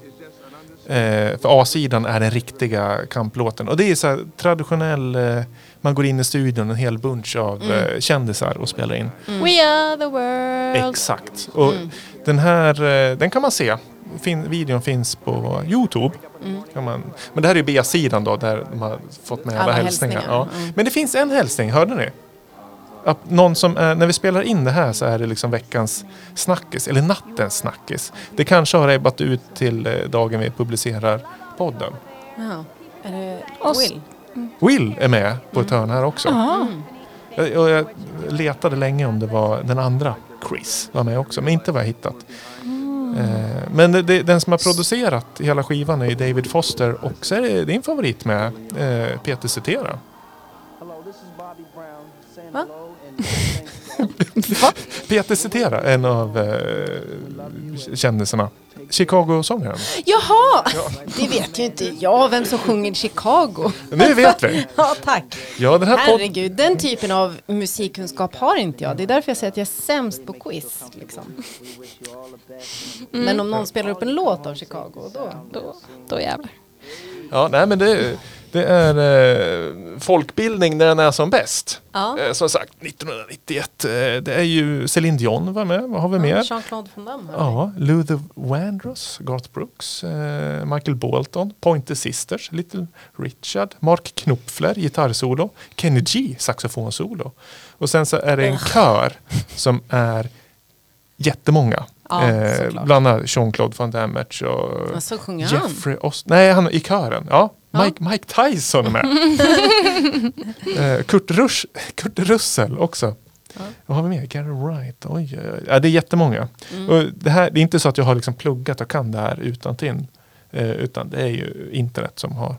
Eh, för A-sidan är den riktiga kamplåten. Och det är så här traditionell, eh, man går in i studion en hel bunch av Mm. eh, kändisar och spelar in. We are the world. Exakt. Och Mm. den här, eh, den kan man se. Fin, videon finns på Youtube. Mm. Kan man, men det här är B-sidan då där de har fått med alla, Alla hälsningar. hälsningar, Ja. mm. Men det finns en hälsning, hörde ni? Att någon som är, när vi spelar in det här så är det liksom veckans snackis, eller nattens snackis. Det kanske har ebbat ut till eh, dagen vi publicerar podden. Ja. Är det Oss. Will? Will är med på ett hörn här också. Mm. Jag, och jag letade länge om det var den andra Chris var med också, men inte vad jag hittat. Eh, men det, det, den som har producerat hela skivan är David Foster och så är det din favorit med, eh, Peter Cetera. Va? Peter Cetera, en av eh, kändisarna. Chicago-sångaren. Jaha! Det vet ju inte jag vem som sjunger Chicago. Nu vet vi! Ja, tack. Ja, den här. Herregud, den typen av musikkunskap har inte jag. Det är därför jag säger att jag är sämst på quiz. Liksom. Men om någon spelar upp en låt av Chicago, då... Då, då jävlar. Ja, nej men det, det är eh, folkbildning när den är som bäst. Ja. Eh, som sagt, 1991. Eh, det är ju Céline Dion var med. Vad har vi mer? Jean-Claude Van Damme. Ja, Luther Vandross, Garth Brooks, eh, Michael Bolton, Pointer Sisters, Little Richard, Mark Knopfler, gitarrsolo, Kenny G, saxofonsolo. Och sen så är det en kör som är jättemånga. Ja, eh, bland annat Jean-Claude Van Damme och. Jeffrey Ost... Nej, han är i kören. Ja, Ja. Mike, Mike Tyson är med. eh, Kurt, Rush, Kurt Russell också. Vad har vi mer? Gary Wright. Oj, oj, oj. Ja, det är jättemånga. Mm. Och det, här, det är inte så att jag har liksom pluggat och kan det här utan till. Eh, utan det är ju internet som har.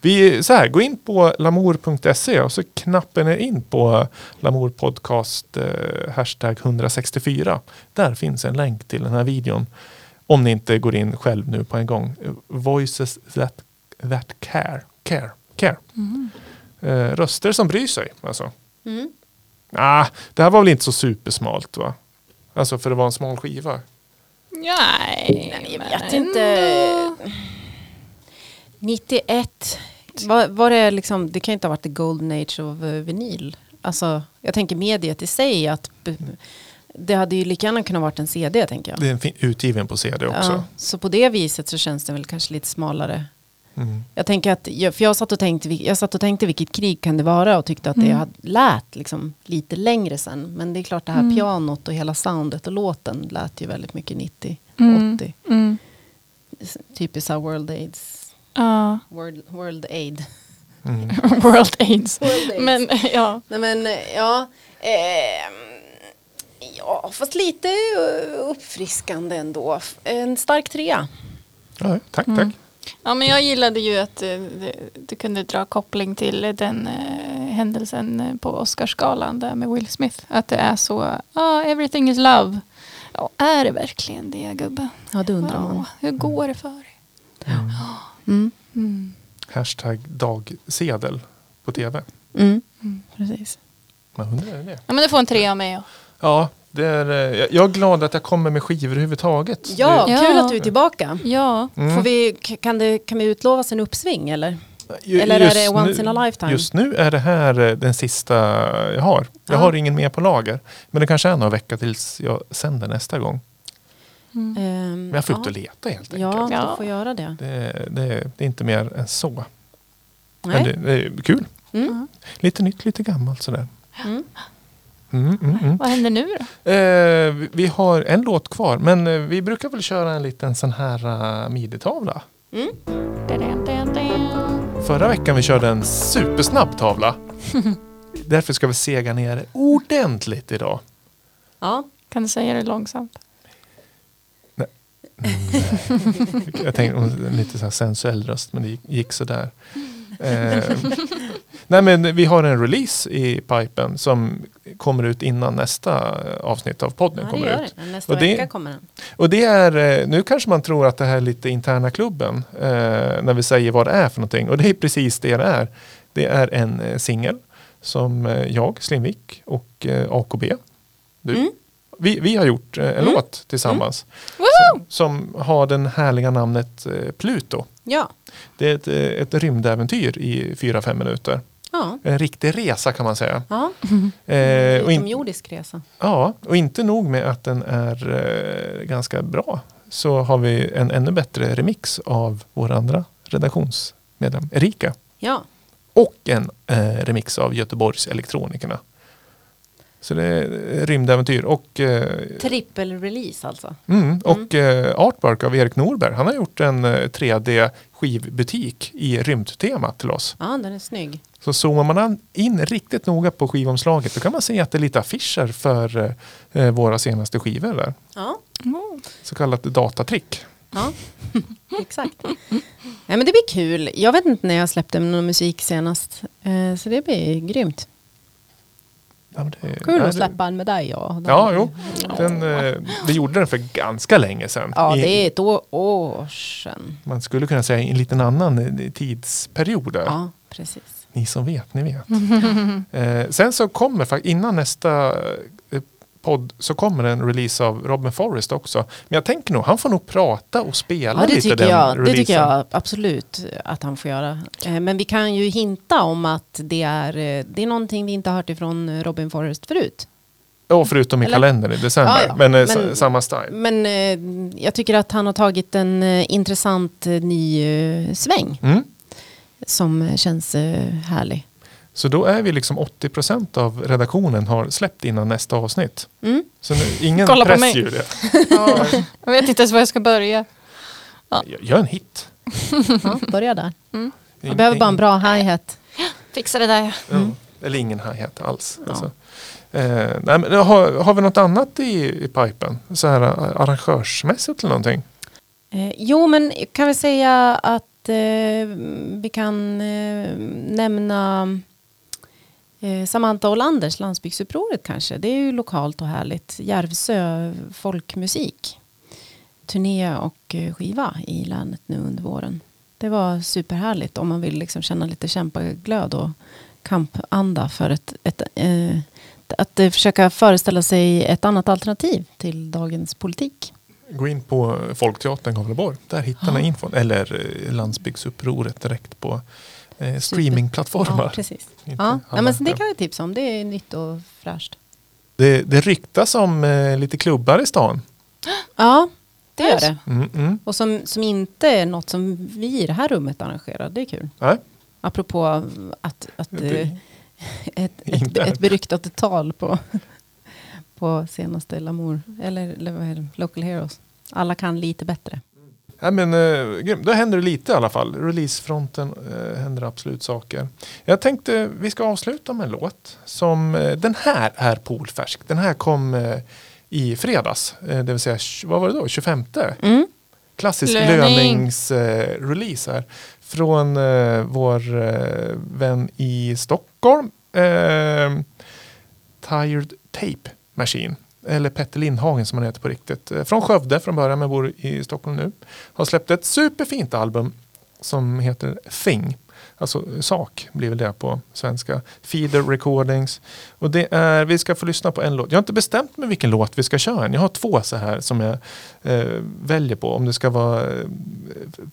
Vi, så här, gå in på lamour.se och så knappar ni in på Lamour podcast eh, hashtag 164. Där finns en länk till den här videon. Om ni inte går in själv nu på en gång. Voices that, that care. Care. care. Eh, röster som bryr sig. Alltså. Mm. Ah, det här var väl inte så supersmalt va? Alltså för det var en smal skiva. Nej, Nej, jag men vet inte. ändå. 91. Var, var det liksom, det kan inte ha varit the golden age of eh, vinyl. Alltså, jag tänker mediet i sig att det hade ju lika gärna kunnat varit en CD tänker jag. Det är en utgiven på CD också. Ja, så på det viset så känns det väl kanske lite smalare. Mm. Jag tänker att, för jag satt och tänkte, jag satt och tänkte vilket krig kan det vara och tyckte att det hade lät liksom lite längre sen. Men det är klart det här pianot och hela soundet och låten lät ju väldigt mycket 90, Mm. 80. Mm. Typiskt så World AIDS, Ja, World, World Aid. Mm. World AIDS. World AIDS. Men ja, Nej men eh, ja, ehm, ja fast lite eh, uppfriskande ändå. En stark trea. Ja, tack, Mm. Ja, men jag gillade ju att eh, du kunde dra koppling till den eh, händelsen eh, på Oscarsgalan där med Will Smith. Att det är så, ah, everything is love. Ja, är det verkligen det gubben? Ja det undrar man. hur går det för dig? Mm. Mm. Hashtag dagsedel på tv. Mm. Precis. Man undrar det. Ja, men du får en tre av mig. Ja. Ja, det är, eh, jag- är glad att jag kommer med skivor överhuvudtaget. Ja, Det, Ja. kul att du är tillbaka. ja. Mm. Får vi, kan, det, kan vi utlovas en uppsving eller? eller är det once nu- in a lifetime? Just nu är det här eh, den sista jag har. Jag Ja. har ingen mer på lager. Men det kanske är några veckor tills jag sänder nästa gång. Ehm, Men jag får ut ja. och leta helt enkelt. Ja, Ja. du får göra det. Det, det, det är inte mer än så. Men Nej. det, det är kul. Mm. Lite nytt, lite gammalt sådär. Mm. Mm, mm, mm. Vad händer nu då? Eh, vi- vi har en låt kvar, men eh, vi brukar väl köra en liten sån här uh. Mm. Dan, dan, dan. Förra veckan vi körde en supersnabb tavla. Därför ska vi sega ner det ordentligt idag. Ja. Kan du säga det långsamt? Jag tänkte om en lite så sensuell röst, men det gick, gick sådär. Eh, nej men vi har en release i pipen som kommer ut innan nästa avsnitt av podden ja, det kommer gör ut. det. Nästa Och det- vecka kommer den. Och det är, eh, nu kanske man tror att det här är lite interna klubben eh, när vi säger vad det är för någonting. Och det är precis det det är. Det är en eh, singel som eh, jag, Slimvik och eh, AKB, du, Mm. vi, vi har gjort eh, en Mm. låt tillsammans Woho! som har den härliga namnet eh, Pluto. Ja. Det är ett, eh, ett rymdäventyr i 4-5 minuter. Ja. En riktig resa kan man säga. ja. Eh, och Utomjordisk resa. ja, och inte nog med att den är eh, ganska bra så har vi en ännu bättre remix av vår andra redaktionsmedlem Erika. Ja. Och en eh, remix av Göteborgs Elektronikerna. Så det är rymdäventyr och, eh, Trippel-release alltså. mm, och eh, artwork av Erik Norberg. Han har gjort en eh, 3D skivbutik i rymdtema till oss. Ja, den är snygg. Så zoomar man an- in riktigt noga på skivomslaget då kan man se att det är lite affischer för eh, eh, våra senaste skivor där. Ja, Så kallat datatrick. ja. exakt. Nej, men det blir kul. Jag vet inte när jag släppte någon musik senast. Eh, så det blir grymt. Ja, det, Kul att det- släppa en med dig. Ja, Ja, jo. Den, eh, vi gjorde den för ganska länge sedan. Ja, det är ett år, sedan. Man skulle kunna säga en liten annan eh, tidsperiod. Ja, precis. Ni som vet, ni vet. eh, sen så kommer, innan nästa eh, podd, så kommer en release av Robin Forrest också. Men jag tänker nog, han får nog prata och spela Ja, det lite tycker, den jag, det releasen. tycker jag absolut att han får göra. Eh, Men vi kan ju hinta om att det är, eh, det är någonting vi inte har hört ifrån Robin Forrest förut. Ja, förutom i Eller? kalendern i december. Ja, ja. Men, eh, Men- samma style. Men jag tycker att han har tagit en intressant ny sväng Mm. som känns härlig. Så då är vi liksom 80% av redaktionen har släppt innan nästa avsnitt. Mm. Så nu, ingen Kolla på press mig. Julia. Ja. Jag vet inte ens var jag ska börja. Gör- Gör en hit. Ja, börja där. Mm. Jag behöver bara en bra hi-hat. Fixa det där ja. Ja. Eller ingen hi-hat alls. Alltså. Eh, nej, men har, har vi något annat i, i pipen? Så här eh, arrangörsmässigt eller någonting? Eh, jo, men kan vi säga att eh, vi kan eh, nämna Samantha Olanders Landsbygdsupproret kanske. Det är ju lokalt och härligt. Järvsö folkmusik. Turné och eh, skiva i länet nu under våren. Det var superhärligt om man vill liksom känna lite kämpaglöd och kampanda för ett, ett, eh, att eh, försöka föreställa sig ett annat alternativ till dagens politik. Gå in på Folkteatern Gavleborg. Där hittar Ja. ni infon. Eller eh, Landsbygdsupproret direkt på eh, streamingplattformar. Ja, precis. Ja, ja, men det kan vi tipsa om. Det är nytt och fräscht. det, det ryktas om eh, lite klubbar i stan. Ja, det gör det. Mm, mm. Och som, som inte är något som vi i det här rummet arrangerar. Det är kul. Nej, Apropå att, att Det- eh, ett, ett, ett beryktat tal på, på senaste Lamour. Eller, eller? Local Heroes. Alla kan lite bättre. Ja, men, eh. Då händer det lite i alla fall. Releasefronten eh, händer absolut saker. Jag tänkte vi ska avsluta med en låt. Som, eh, den här är polfärsk. Den här kom eh, i fredags. Eh, det vill säga, vad var det då? 25? Mm. Klassisk Löning. löningsrelease här. Från eh, vår eh, vän i Stockholm. Tired Tape Machine. Eller Petter Lindhagen som han heter på riktigt. Eh, från Skövde från början men bor i Stockholm nu. Har släppt ett superfint album som heter Thing. Alltså sak blir väl det på svenska. Feeder Recordings. Och det är, vi ska få lyssna på en låt. Jag har inte bestämt mig vilken låt vi ska köra än. Jag har två så här som jag eh, väljer på. Om det ska vara eh,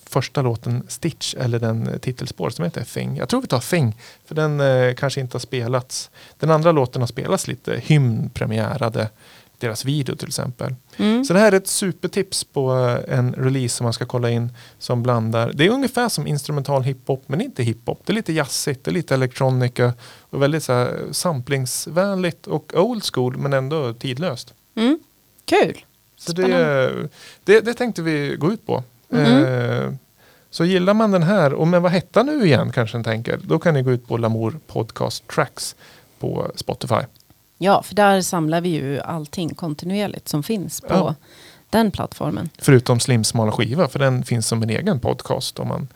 första låten Stitch eller den eh, titelspår som heter Thing. Jag tror vi tar Thing. För den eh, kanske inte har spelats. Den andra låten har spelats lite. Hymn premiärade deras video till exempel. Mm. Så det här är ett supertips på eh, en release som man ska kolla in som blandar. Det är ungefär som instrumental hiphop men inte hiphop. Det är lite jazzigt, det är lite elektronika och väldigt så här samplingsvänligt och old school men ändå tidlöst. Mm. Kul. Så det, det, det tänkte vi gå ut på. Mhm. Eh, så gillar man den här, och men vad hette nu igen kanske ni tänker, då kan ni gå ut på Lamour Podcast Tracks på Spotify. Ja, för där samlar vi ju allting kontinuerligt som finns på Ja. den plattformen. Förutom Slim smala skiva, för den finns som en egen podcast om man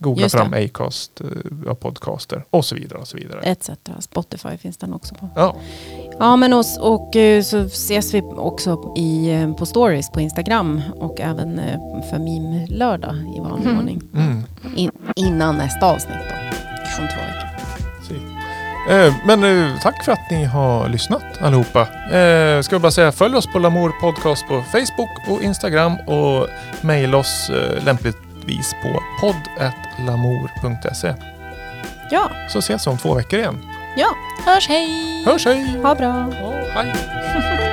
googlar fram Acast, eh, podcaster och så vidare. och så vidare. Etc. Spotify finns den också på. Ja, Ja, men oss, och eh, så ses vi också i, eh, på stories på Instagram och även för meme-lördag i vanlig Mm. ordning. mm. In, innan nästa avsnitt då, om två veckor. Eh, men eh, tack för att ni har lyssnat allihopa. Eh, ska vi bara säga följ oss på Lamour Podcast på Facebook och Instagram och mejla oss lämpligtvis på podd.lamour.se. Ja, Så ses vi om två veckor igen. ja. Hörs hej! Hörs hej! Ha bra. Ja, hej!